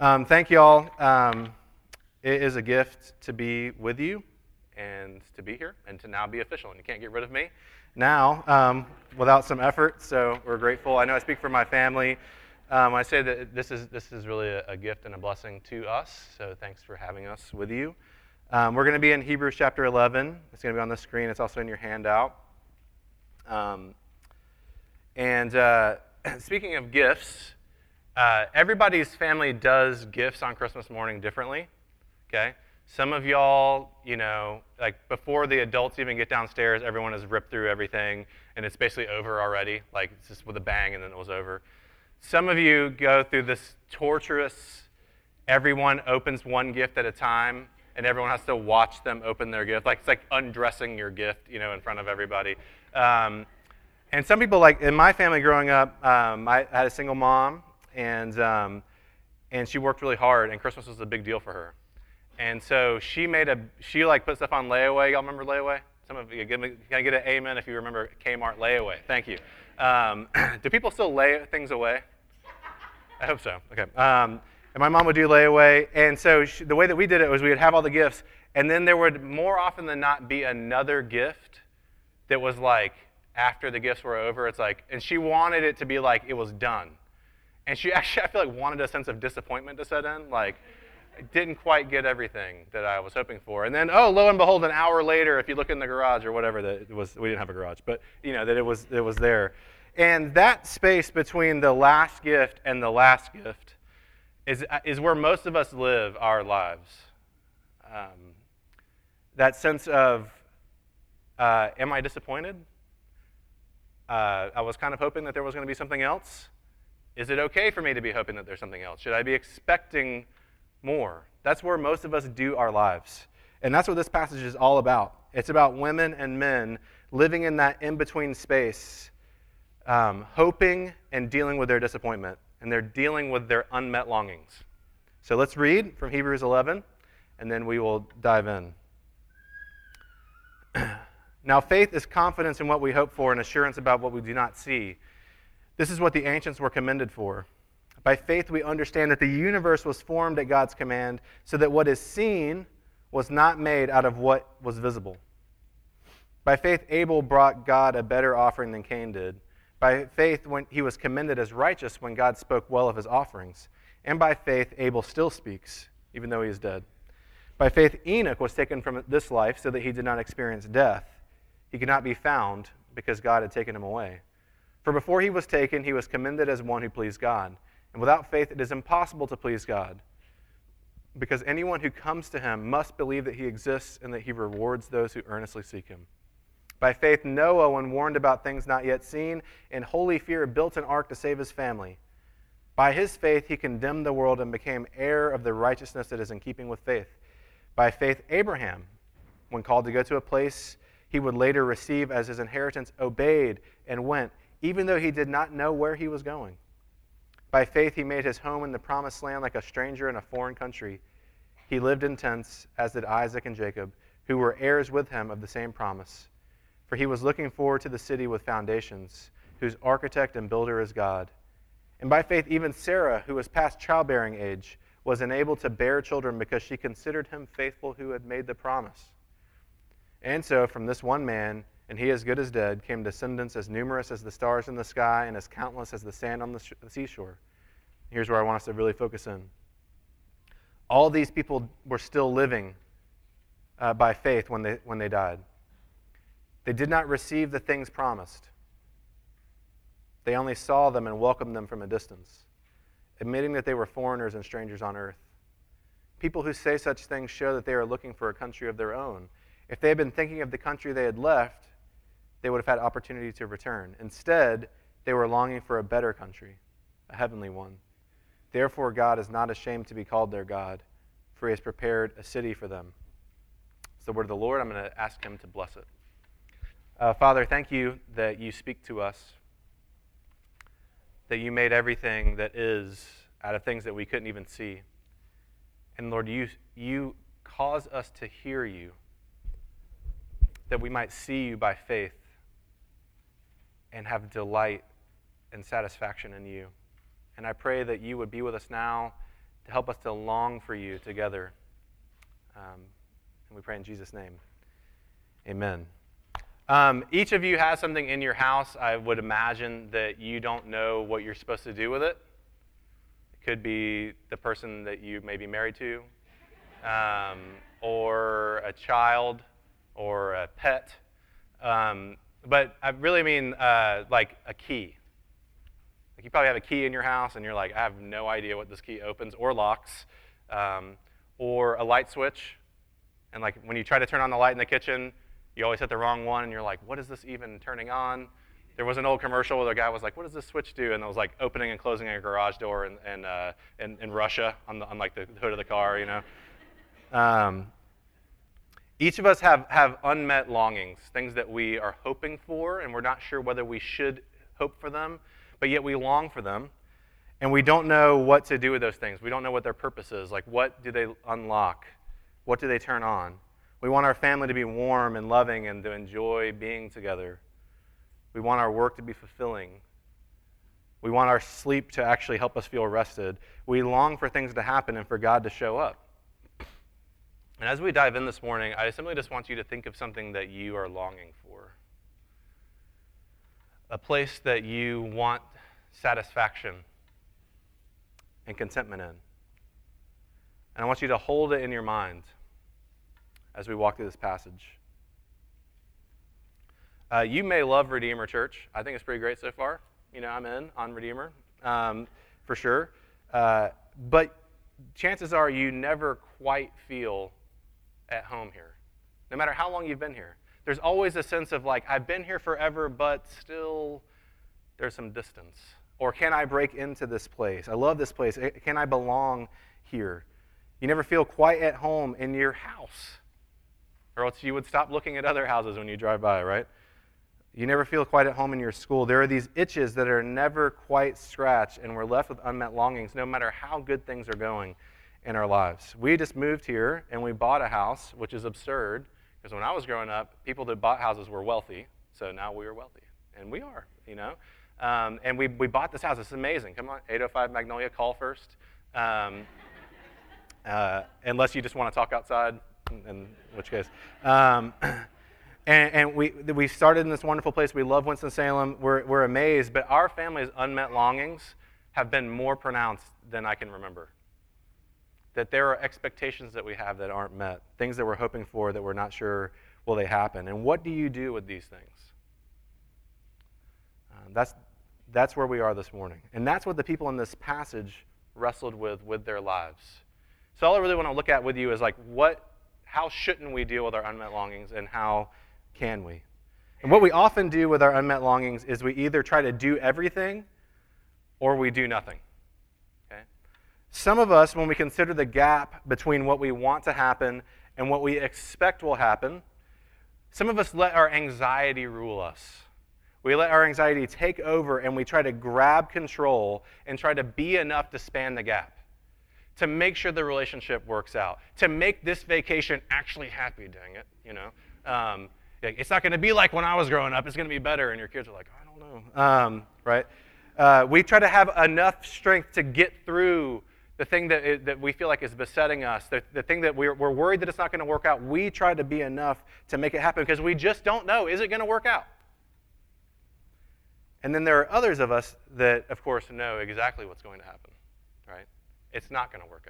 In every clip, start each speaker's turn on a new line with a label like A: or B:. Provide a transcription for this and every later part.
A: Um, thank you all. Um, it is a gift to be with you and to be here and to now be official. And you can't get rid of me now um, without some effort. So we're grateful. I know I speak for my family. Um, I say that this is this is really a, a, gift and a blessing to us. So thanks for having us with you. Um, we're going to be in Hebrews chapter 11. It's going to be on the screen. It's also in your handout. Um, and uh, speaking of gifts, uh, everybody's family does gifts on Christmas morning differently. Okay? Some of y'all, you know, like before the adults even get downstairs, everyone has ripped through everything and it's basically over already. Like it's just with a bang and then it was over. Some of you go through this torturous, everyone opens one gift at a time and everyone has to watch them open their gift. Like it's like undressing your gift, you know, in front of everybody. Um, and some people, like in my family growing up, um, I had a single mom, and um, and she worked really hard, and Christmas was a big deal for her. And so she made a she like put stuff on layaway. Y'all remember layaway? Some of you can I get an amen if you remember Kmart layaway? Thank you. Um, do people still lay things away? I hope so. Okay. Um, and my mom would do layaway, and so she, the way that we did it was we would have all the gifts, and then there would more often than not be another gift that was like after the gifts were over. It's like, and she wanted it to be like it was done. And she actually, I feel like, wanted a sense of disappointment to set in. Like, I didn't quite get everything that I was hoping for. And then, oh, lo and behold, an hour later, if you look in the garage or whatever that it was, we didn't have a garage, but you know that it was it was there. And that space between the last gift and the last gift is is where most of us live our lives. Um, that sense of, uh, am I disappointed? Uh, I was kind of hoping that there was going to be something else. Is it okay for me to be hoping that there's something else? Should I be expecting more? That's where most of us do our lives. And that's what this passage is all about. It's about women and men living in that in between space, um, hoping and dealing with their disappointment. And they're dealing with their unmet longings. So let's read from Hebrews 11, and then we will dive in. now, faith is confidence in what we hope for and assurance about what we do not see. This is what the ancients were commended for. By faith, we understand that the universe was formed at God's command, so that what is seen was not made out of what was visible. By faith, Abel brought God a better offering than Cain did. By faith, when he was commended as righteous when God spoke well of his offerings. And by faith, Abel still speaks, even though he is dead. By faith, Enoch was taken from this life so that he did not experience death. He could not be found because God had taken him away. For before he was taken, he was commended as one who pleased God. And without faith, it is impossible to please God. Because anyone who comes to him must believe that he exists and that he rewards those who earnestly seek him. By faith, Noah, when warned about things not yet seen, in holy fear built an ark to save his family. By his faith, he condemned the world and became heir of the righteousness that is in keeping with faith. By faith, Abraham, when called to go to a place he would later receive as his inheritance, obeyed and went even though he did not know where he was going. By faith, he made his home in the promised land like a stranger in a foreign country. He lived in tents, as did Isaac and Jacob, who were heirs with him of the same promise. For he was looking forward to the city with foundations, whose architect and builder is God. And by faith, even Sarah, who was past childbearing age, was enabled to bear children because she considered him faithful who had made the promise. And so, from this one man, and he as good as dead, came descendants as numerous as the stars in the sky and as countless as the sand on the, sh- the seashore. Here's where I want us to really focus in. All these people were still living uh, by faith when they, when they died. They did not receive the things promised, they only saw them and welcomed them from a distance, admitting that they were foreigners and strangers on earth. People who say such things show that they are looking for a country of their own. If they had been thinking of the country they had left, they would have had opportunity to return. Instead, they were longing for a better country, a heavenly one. Therefore, God is not ashamed to be called their God, for he has prepared a city for them. It's the word of the Lord. I'm going to ask him to bless it. Uh, Father, thank you that you speak to us, that you made everything that is out of things that we couldn't even see. And Lord, you, you cause us to hear you, that we might see you by faith and have delight and satisfaction in you. And I pray that you would be with us now to help us to long for you together. Um, and we pray in Jesus' name. Amen. Um, each of you has something in your house. I would imagine that you don't know what you're supposed to do with it. It could be the person that you may be married to, um, or a child, or a pet. Um, but I really mean uh, like a key. Like you probably have a key in your house, and you're like, I have no idea what this key opens or locks, um, or a light switch. And like when you try to turn on the light in the kitchen, you always hit the wrong one, and you're like, what is this even turning on? There was an old commercial where the guy was like, what does this switch do? And it was like opening and closing a garage door in, in, uh, in, in Russia on, the, on like the hood of the car, you know. Um, each of us have, have unmet longings, things that we are hoping for, and we're not sure whether we should hope for them, but yet we long for them. And we don't know what to do with those things. We don't know what their purpose is. Like, what do they unlock? What do they turn on? We want our family to be warm and loving and to enjoy being together. We want our work to be fulfilling. We want our sleep to actually help us feel rested. We long for things to happen and for God to show up. And as we dive in this morning, I simply just want you to think of something that you are longing for. A place that you want satisfaction and contentment in. And I want you to hold it in your mind as we walk through this passage. Uh, you may love Redeemer Church. I think it's pretty great so far. You know, I'm in on Redeemer um, for sure. Uh, but chances are you never quite feel at home here, no matter how long you've been here. There's always a sense of like, I've been here forever, but still there's some distance. Or can I break into this place? I love this place. Eh, can I belong here? You never feel quite at home in your house, or else you would stop looking at other houses when you drive by, right? You never feel quite at home in your school. There are these itches that are never quite scratched, and we're left with unmet longings no matter how good things are going in our lives. We just moved here and we bought a house, which is absurd because when I was growing up, people that bought houses were wealthy. So now we are wealthy. And we are, you know. Um, and we, we bought this house. It's amazing. Come on, 805 Magnolia, call first. Um, uh, unless you just want to talk outside, in which case. Um, and, and we, we started in this wonderful place. We love Winston-Salem. We're, we're amazed. But our family's unmet longings have been more pronounced than I can remember that there are expectations that we have that aren't met, things that we're hoping for that we're not sure will they happen. And what do you do with these things? Uh, that's, that's where we are this morning. And that's what the people in this passage wrestled with with their lives. So all I really want to look at with you is like what how shouldn't we deal with our unmet longings and how can we? And what we often do with our unmet longings is we either try to do everything or we do nothing. Some of us, when we consider the gap between what we want to happen and what we expect will happen, some of us let our anxiety rule us. We let our anxiety take over and we try to grab control and try to be enough to span the gap, to make sure the relationship works out, to make this vacation actually happy, dang it, you know. Um, it's not going to be like when I was growing up, it's going to be better. And your kids are like, I don't know. Um, right? Uh, we try to have enough strength to get through the thing that, is, that we feel like is besetting us, the, the thing that we're, we're worried that it's not going to work out, we try to be enough to make it happen because we just don't know is it going to work out? And then there are others of us that, of course, know exactly what's going to happen, right? It's not going to work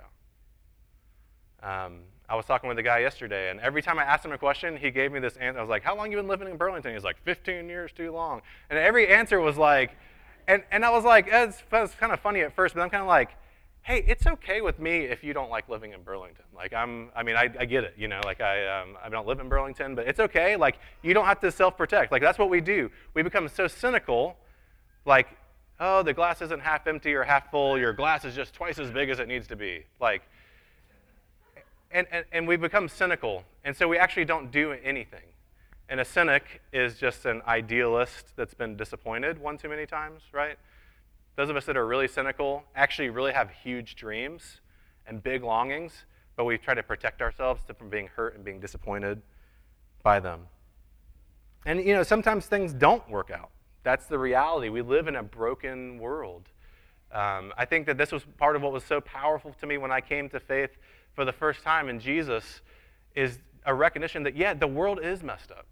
A: out. Um, I was talking with a guy yesterday, and every time I asked him a question, he gave me this answer. I was like, How long you been living in Burlington? He's like, 15 years too long. And every answer was like, and, and I was like, That's, kind of funny at first, but I'm kind of like, hey, it's okay with me if you don't like living in Burlington. Like I'm, I mean, I, I get it, you know, like I, um, I don't live in Burlington, but it's okay. Like you don't have to self-protect. Like that's what we do. We become so cynical, like, oh, the glass isn't half empty or half full. Your glass is just twice as big as it needs to be. Like, and, and, and we become cynical, and so we actually don't do anything. And a cynic is just an idealist that's been disappointed one too many times, right? Those of us that are really cynical actually really have huge dreams and big longings, but we try to protect ourselves from being hurt and being disappointed by them. And, you know, sometimes things don't work out. That's the reality. We live in a broken world. Um, I think that this was part of what was so powerful to me when I came to faith for the first time in Jesus is a recognition that, yeah, the world is messed up.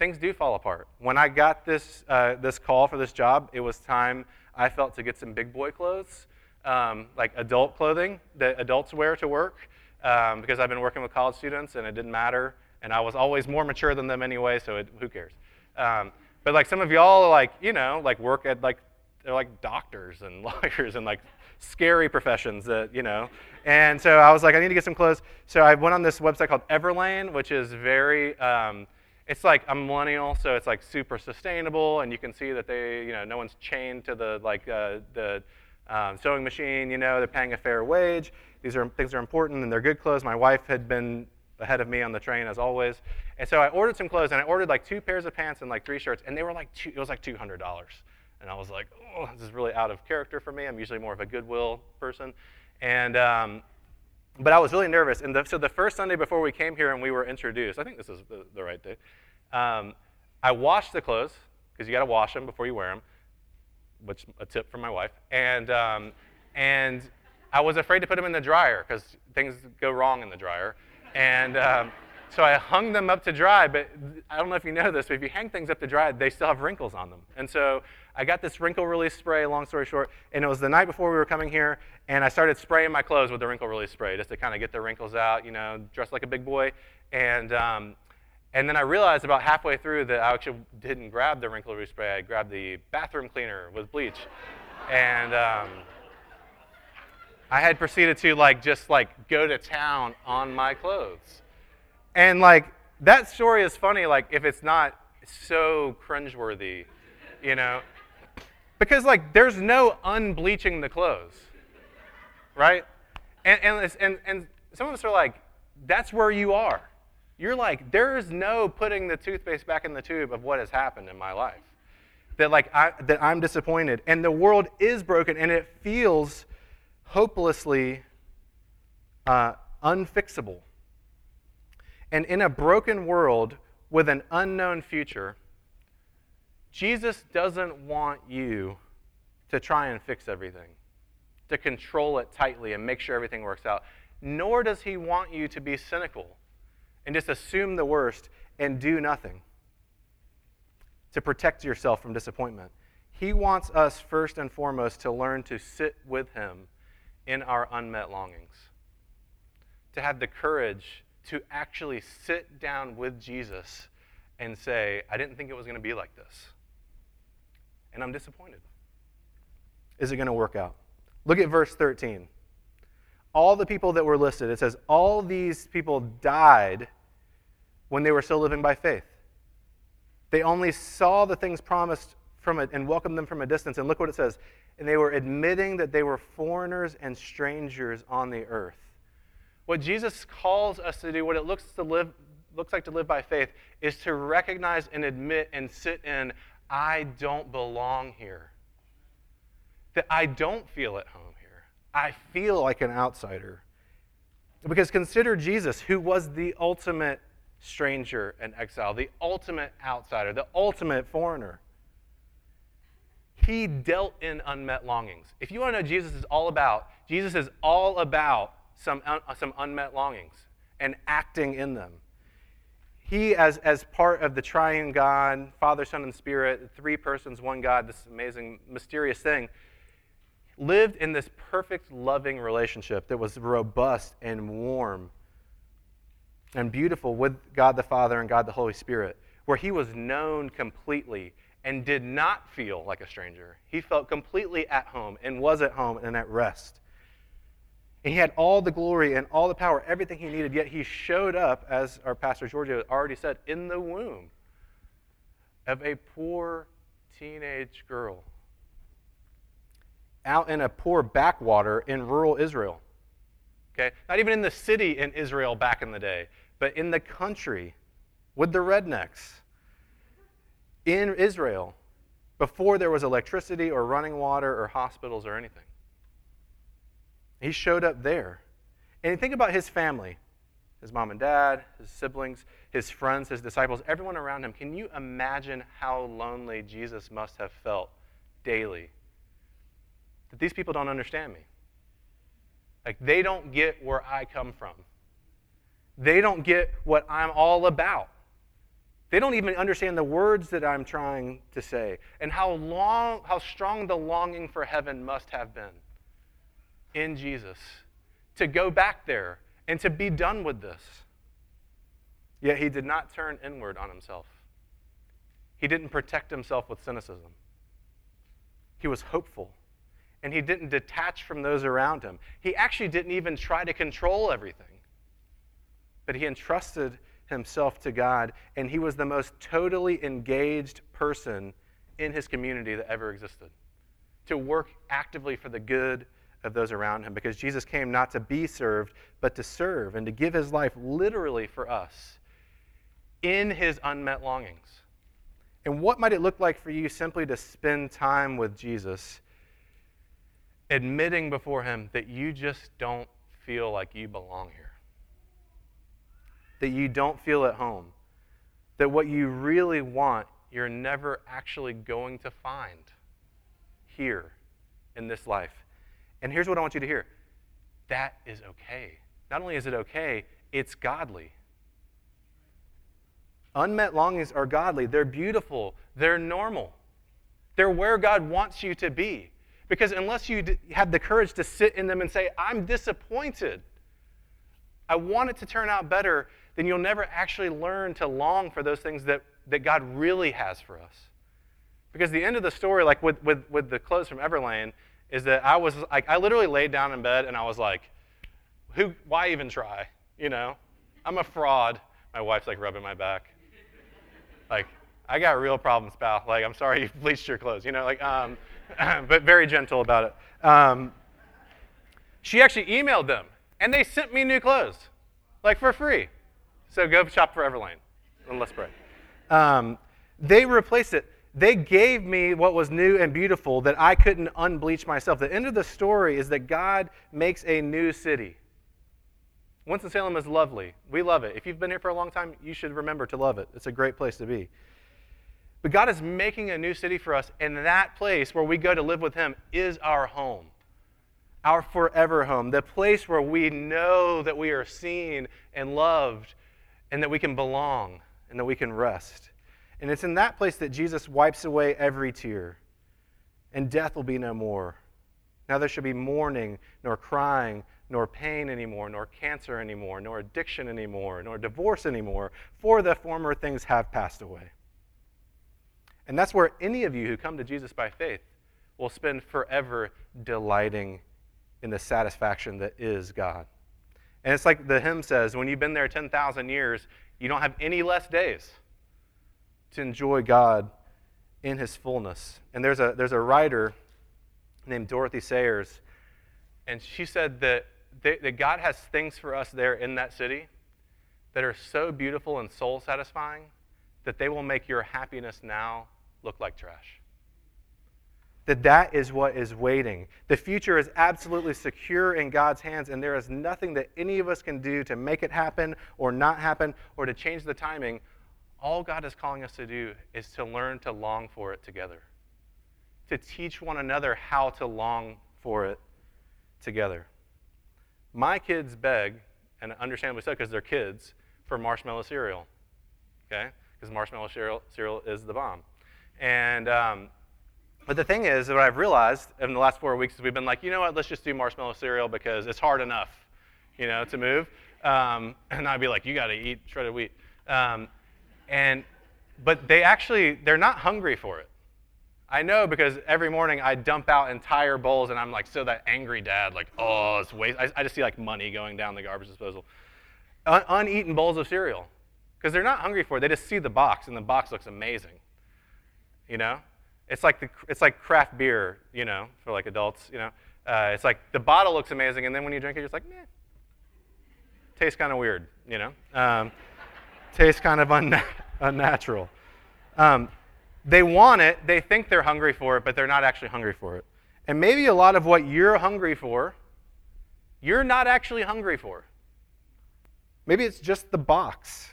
A: Things do fall apart. When I got this, uh, this call for this job, it was time I felt to get some big boy clothes, um, like adult clothing that adults wear to work, um, because I've been working with college students and it didn't matter. And I was always more mature than them anyway, so it, who cares? Um, but like some of y'all, are like, you know, like work at like they're like doctors and lawyers and like scary professions that you know and so i was like i need to get some clothes so i went on this website called everlane which is very um, it's like a millennial so it's like super sustainable and you can see that they you know no one's chained to the like uh, the um, sewing machine you know they're paying a fair wage these are things are important and they're good clothes my wife had been ahead of me on the train as always and so i ordered some clothes and i ordered like two pairs of pants and like three shirts and they were like two, it was like $200 and I was like, oh, this is really out of character for me. I'm usually more of a goodwill person. And, um, but I was really nervous. And the, so the first Sunday before we came here and we were introduced, I think this is the, the right day, um, I washed the clothes, because you got to wash them before you wear them, which a tip from my wife. And, um, and I was afraid to put them in the dryer because things go wrong in the dryer. And um, so I hung them up to dry, but I don't know if you know this, but if you hang things up to dry, they still have wrinkles on them. And so I got this wrinkle release spray, long story short, and it was the night before we were coming here, and I started spraying my clothes with the wrinkle release spray just to kind of get the wrinkles out, you know, dress like a big boy. And, um, and then I realized about halfway through that I actually didn't grab the wrinkle release spray, I grabbed the bathroom cleaner with bleach. And um, I had proceeded to like just like go to town on my clothes. And like that story is funny, like if it's not so cringeworthy, you know. Because, like, there's no unbleaching the clothes, right? And, and, and, and some of us are like, that's where you are. You're like, there is no putting the toothpaste back in the tube of what has happened in my life. That, like, I, that I'm disappointed. And the world is broken, and it feels hopelessly uh, unfixable. And in a broken world with an unknown future, Jesus doesn't want you to try and fix everything, to control it tightly and make sure everything works out. Nor does he want you to be cynical and just assume the worst and do nothing to protect yourself from disappointment. He wants us first and foremost to learn to sit with him in our unmet longings, to have the courage to actually sit down with Jesus and say, I didn't think it was going to be like this and I'm disappointed. Is it going to work out? Look at verse 13. All the people that were listed, it says, all these people died when they were still living by faith. They only saw the things promised from it and welcomed them from a distance. And look what it says. And they were admitting that they were foreigners and strangers on the earth. What Jesus calls us to do, what it looks to live looks like to live by faith, is to recognize and admit and sit in I don't belong here. That I don't feel at home here. I feel like an outsider. Because consider Jesus, who was the ultimate stranger and exile, the ultimate outsider, the ultimate foreigner. He dealt in unmet longings. If you want to know Jesus is all about, Jesus is all about some, uh, some unmet longings and acting in them he, as, as part of the triune God, Father, Son, and Spirit, three persons, one God, this amazing, mysterious thing, lived in this perfect, loving relationship that was robust and warm and beautiful with God the Father and God the Holy Spirit, where he was known completely and did not feel like a stranger. He felt completely at home and was at home and at rest. And he had all the glory and all the power, everything he needed, yet he showed up, as our pastor Georgia already said, in the womb of a poor teenage girl out in a poor backwater in rural Israel. Okay? Not even in the city in Israel back in the day, but in the country with the rednecks in Israel before there was electricity or running water or hospitals or anything. He showed up there. And think about his family his mom and dad, his siblings, his friends, his disciples, everyone around him. Can you imagine how lonely Jesus must have felt daily? that these people don't understand me. Like, they don't get where I come from. They don't get what I'm all about. They don't even understand the words that I'm trying to say and how long how strong the longing for heaven must have been in Jesus to go back there and to be done with this. Yet he did not turn inward on himself. He didn't protect himself with cynicism. He was hopeful and he didn't detach from those around him. He actually didn't even try to control everything, but he entrusted himself to God, and he was the most totally engaged person in his community that ever existed to work actively for the good of those around him because Jesus came not to be served, but to serve and to give his life literally for us in his unmet longings. And what might it look like for you simply to spend time with Jesus? admitting before Him that you just don't feel like you belong here, that you don't feel at home, that what you really want, you're never actually going to find here in this life. And here's what I want you to hear that is okay. Not only is it okay, it's godly. Unmet longings are godly. They're beautiful. They're normal. They're where God wants you to be. Because unless you have the courage to sit in them and say, I'm disappointed, I want it to turn out better, then you'll never actually learn to long for those things that, that God really has for us. Because the end of the story, like with, with, with the clothes from Everlane, is that I was like, I literally laid down in bed and I was like, who, why even try? You know, I'm a fraud. My wife's like rubbing my back. Like, I got real problems, pal. Like, I'm sorry you bleached your clothes. You know, like, um, but very gentle about it. Um, she actually emailed them, and they sent me new clothes, like for free. So go shop for Everlane, and let's pray. Um, they replaced it. They gave me what was new and beautiful that I couldn't unbleach myself. The end of the story is that God makes a new city. Winston-Salem is lovely. We love it. If you've been here for a long time, you should remember to love it. It's a great place to be. But God is making a new city for us, and that place where we go to live with Him is our home, our forever home, the place where we know that we are seen and loved, and that we can belong, and that we can rest. And it's in that place that Jesus wipes away every tear, and death will be no more. Now there shall be mourning, nor crying, nor pain anymore, nor cancer anymore, nor addiction anymore, nor divorce anymore, for the former things have passed away. And that's where any of you who come to Jesus by faith will spend forever delighting in the satisfaction that is God. And it's like the hymn says when you've been there 10,000 years, you don't have any less days to enjoy God in his fullness. And there's a, there's a writer named Dorothy Sayers, and she said that, they, that God has things for us there in that city that are so beautiful and soul satisfying that they will make your happiness now look like trash. That that is what is waiting. The future is absolutely secure in God's hands, and there is nothing that any of us can do to make it happen or not happen or to change the timing. All God is calling us to do is to learn to long for it together, to teach one another how to long for it together. My kids beg, and understandably so because they're kids, for marshmallow cereal. Okay? Because marshmallow cereal, cereal is the bomb. And um, but the thing is, what I've realized in the last four weeks is we've been like, you know what, let's just do marshmallow cereal because it's hard enough, you know, to move. Um, and I'd be like, you got to eat shredded wheat. Um, and but they actually they're not hungry for it. I know because every morning I dump out entire bowls and I'm like, so that angry dad, like, oh, it's waste. I, I just see like money going down the garbage disposal. Un- uneaten bowls of cereal because they're not hungry for it. They just see the box and the box looks amazing you know? It's like, the, it's like craft beer, you know, for like adults, you know? Uh, it's like the bottle looks amazing, and then when you drink it, you're just like, meh. Tastes kind of weird, you know? Um, tastes kind of unna- unnatural. Um, they want it, they think they're hungry for it, but they're not actually hungry for it. And maybe a lot of what you're hungry for, you're not actually hungry for. Maybe it's just the box.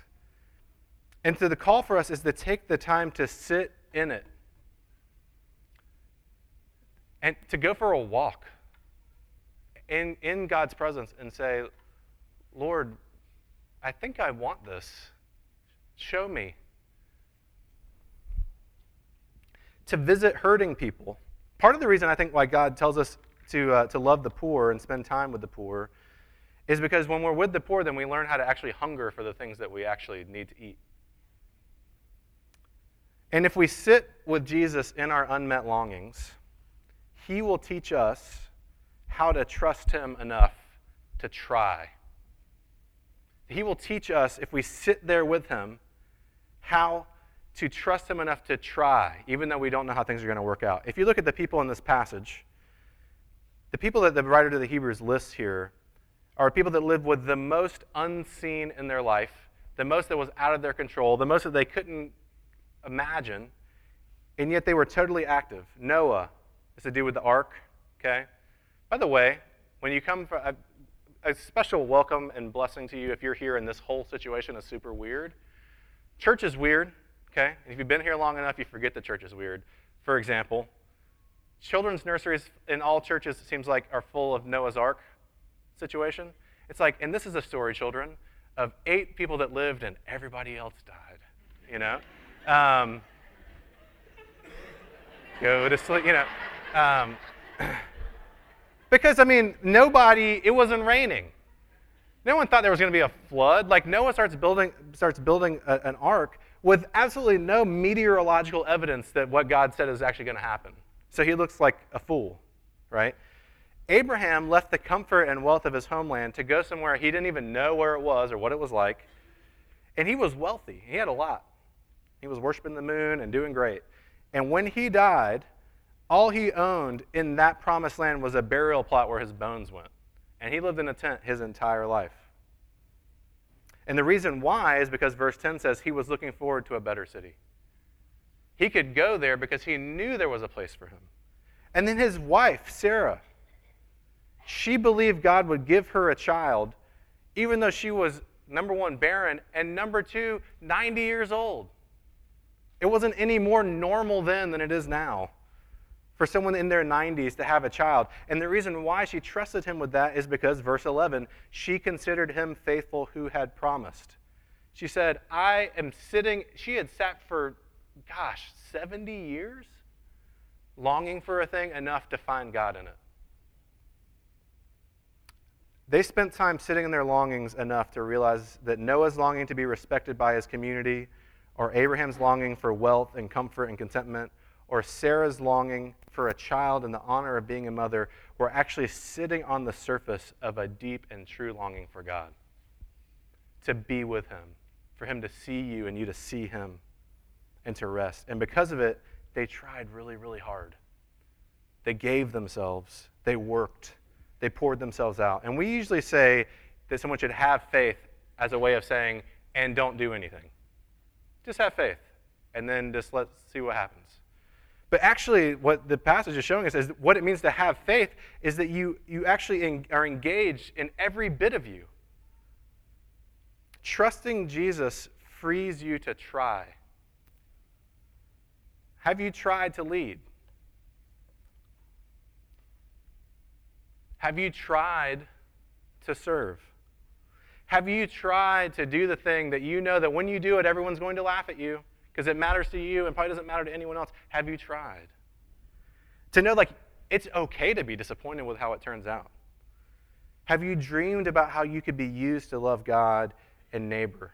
A: And so the call for us is to take the time to sit in it. and to go for a walk in, in God's presence and say, Lord, I think I want this. Show me. To visit hurting people. Part of the reason I think why God tells us to, uh, to love the poor and spend time with the poor is because when we're with the poor, then we learn how to actually hunger for the things that we actually need to eat. And if we sit with Jesus in our unmet longings, he will teach us how to trust him enough to try. He will teach us, if we sit there with him, how to trust him enough to try, even though we don't know how things are going to work out. If you look at the people in this passage, the people that the writer to the Hebrews lists here are people that live with the most unseen in their life, the most that was out of their control, the most that they couldn't imagine, and yet they were totally active. Noah is to do with the ark, okay? By the way, when you come for a, a special welcome and blessing to you if you're here and this whole situation is super weird. Church is weird, okay? If you've been here long enough, you forget the church is weird. For example, children's nurseries in all churches, it seems like, are full of Noah's Ark situation. It's like, and this is a story, children, of eight people that lived and everybody else died, you know? Um, go to sleep, you know. Um, because, I mean, nobody, it wasn't raining. No one thought there was going to be a flood. Like Noah starts building, starts building a, an ark with absolutely no meteorological evidence that what God said is actually going to happen. So he looks like a fool, right? Abraham left the comfort and wealth of his homeland to go somewhere he didn't even know where it was or what it was like. And he was wealthy. He had a lot. He was worshiping the moon and doing great. And when he died, all he owned in that promised land was a burial plot where his bones went. And he lived in a tent his entire life. And the reason why is because verse 10 says he was looking forward to a better city. He could go there because he knew there was a place for him. And then his wife, Sarah, she believed God would give her a child, even though she was, number one, barren, and number two, 90 years old. It wasn't any more normal then than it is now for someone in their 90s to have a child. And the reason why she trusted him with that is because, verse 11, she considered him faithful who had promised. She said, I am sitting, she had sat for, gosh, 70 years longing for a thing enough to find God in it. They spent time sitting in their longings enough to realize that Noah's longing to be respected by his community, or Abraham's longing for wealth and comfort and contentment, or Sarah's longing for a child and the honor of being a mother were actually sitting on the surface of a deep and true longing for God. To be with Him, for Him to see you and you to see Him, and to rest. And because of it, they tried really, really hard. They gave themselves, they worked, they poured themselves out. And we usually say that someone should have faith as a way of saying, and don't do anything. Just have faith, and then just let's see what happens. But actually, what the passage is showing us is what it means to have faith is that you, you actually are engaged in every bit of you. Trusting Jesus frees you to try. Have you tried to lead? Have you tried to serve? Have you tried to do the thing that you know that when you do it, everyone's going to laugh at you? Because it matters to you and probably doesn't matter to anyone else. Have you tried? To know, like, it's okay to be disappointed with how it turns out. Have you dreamed about how you could be used to love God and neighbor?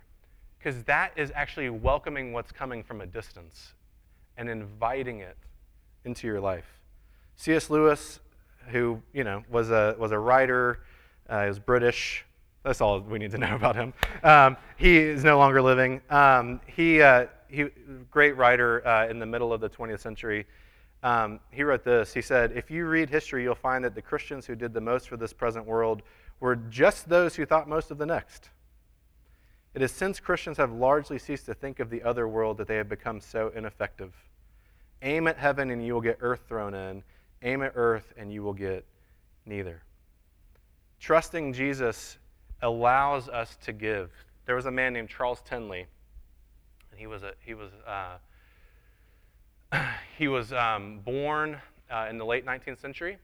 A: Because that is actually welcoming what's coming from a distance and inviting it into your life. C.S. Lewis, who you know was a was a writer, uh, was British. That's all we need to know about him. Um, he is no longer living. Um, he uh, he, great writer uh, in the middle of the 20th century. Um, he wrote this. He said, If you read history, you'll find that the Christians who did the most for this present world were just those who thought most of the next. It is since Christians have largely ceased to think of the other world that they have become so ineffective. Aim at heaven and you will get earth thrown in. Aim at earth and you will get neither. Trusting Jesus allows us to give. There was a man named Charles Tindley and he was a, he was uh, he was um, born uh, in the late 19th century,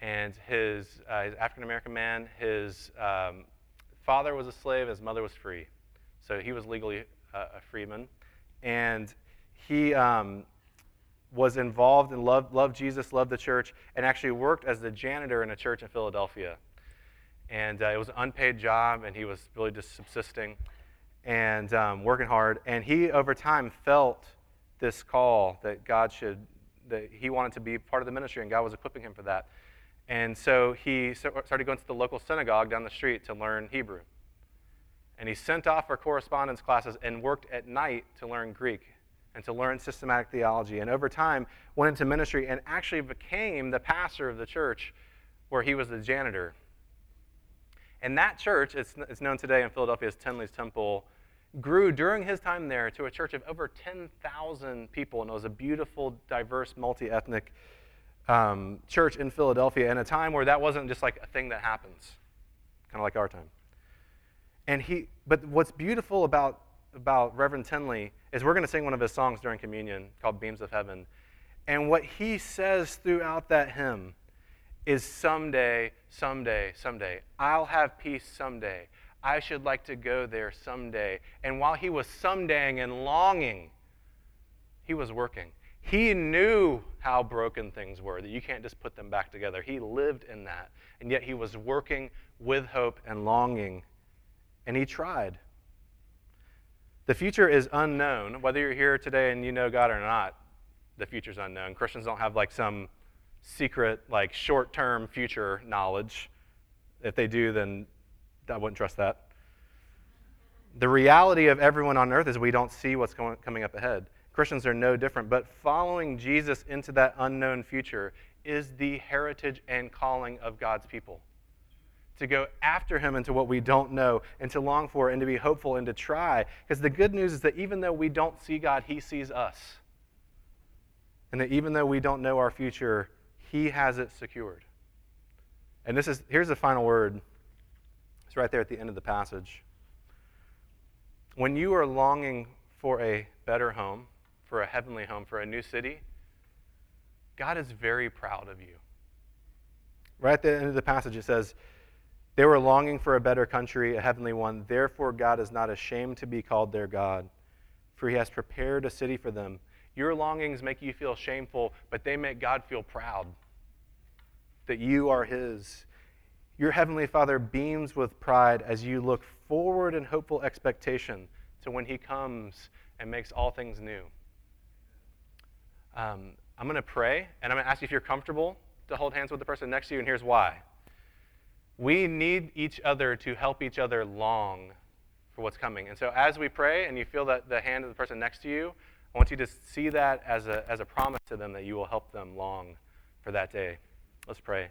A: and his, uh, his African American man, his um, father was a slave, his mother was free. So he was legally uh, a freeman. And he um, was involved and loved, loved Jesus, loved the church, and actually worked as the janitor in a church in Philadelphia. And uh, it was an unpaid job, and he was really just subsisting and um, working hard. And he, over time, felt this call that God should, that he wanted to be part of the ministry, and God was equipping him for that. And so he started going to the local synagogue down the street to learn Hebrew. And he sent off for correspondence classes and worked at night to learn Greek and to learn systematic theology. And over time, went into ministry and actually became the pastor of the church where he was the janitor. And that church, it's, it's known today in Philadelphia as Tindley's Temple, grew during his time there to a church of over 10,000 people. And it was a beautiful, diverse, multi ethnic um, church in Philadelphia in a time where that wasn't just like a thing that happens, kind of like our time. And he, but what's beautiful about, about Reverend Tindley is we're going to sing one of his songs during communion called Beams of Heaven. And what he says throughout that hymn is someday, someday, someday, I'll have peace someday. I should like to go there someday. And while he was somedaying and longing, he was working. He knew how broken things were, that you can't just put them back together. He lived in that. And yet he was working with hope and longing. And he tried. The future is unknown. Whether you're here today and you know God or not, the future's unknown. Christians don't have like some secret, like short term future knowledge. If they do, then I wouldn't trust that. The reality of everyone on earth is we don't see what's going, coming up ahead. Christians are no different, but following Jesus into that unknown future is the heritage and calling of God's people. To go after him into what we don't know, and to long for, and to be hopeful, and to try. Because the good news is that even though we don't see God, he sees us. And that even though we don't know our future, he has it secured. And this is here's the final word. It's right there at the end of the passage. When you are longing for a better home, for a heavenly home, for a new city, God is very proud of you. Right at the end of the passage, it says, They were longing for a better country, a heavenly one. Therefore, God is not ashamed to be called their God, for he has prepared a city for them. Your longings make you feel shameful, but they make God feel proud that you are his. Your heavenly Father beams with pride as you look forward in hopeful expectation to when he comes and makes all things new. Um, I'm going to pray, and I'm going to ask you if you're comfortable to hold hands with the person next to you, and here's why. We need each other to help each other long for what's coming. And so as we pray and you feel that the hand of the person next to you, I want you to see that as a, as a promise to them that you will help them long for that day. Let's pray.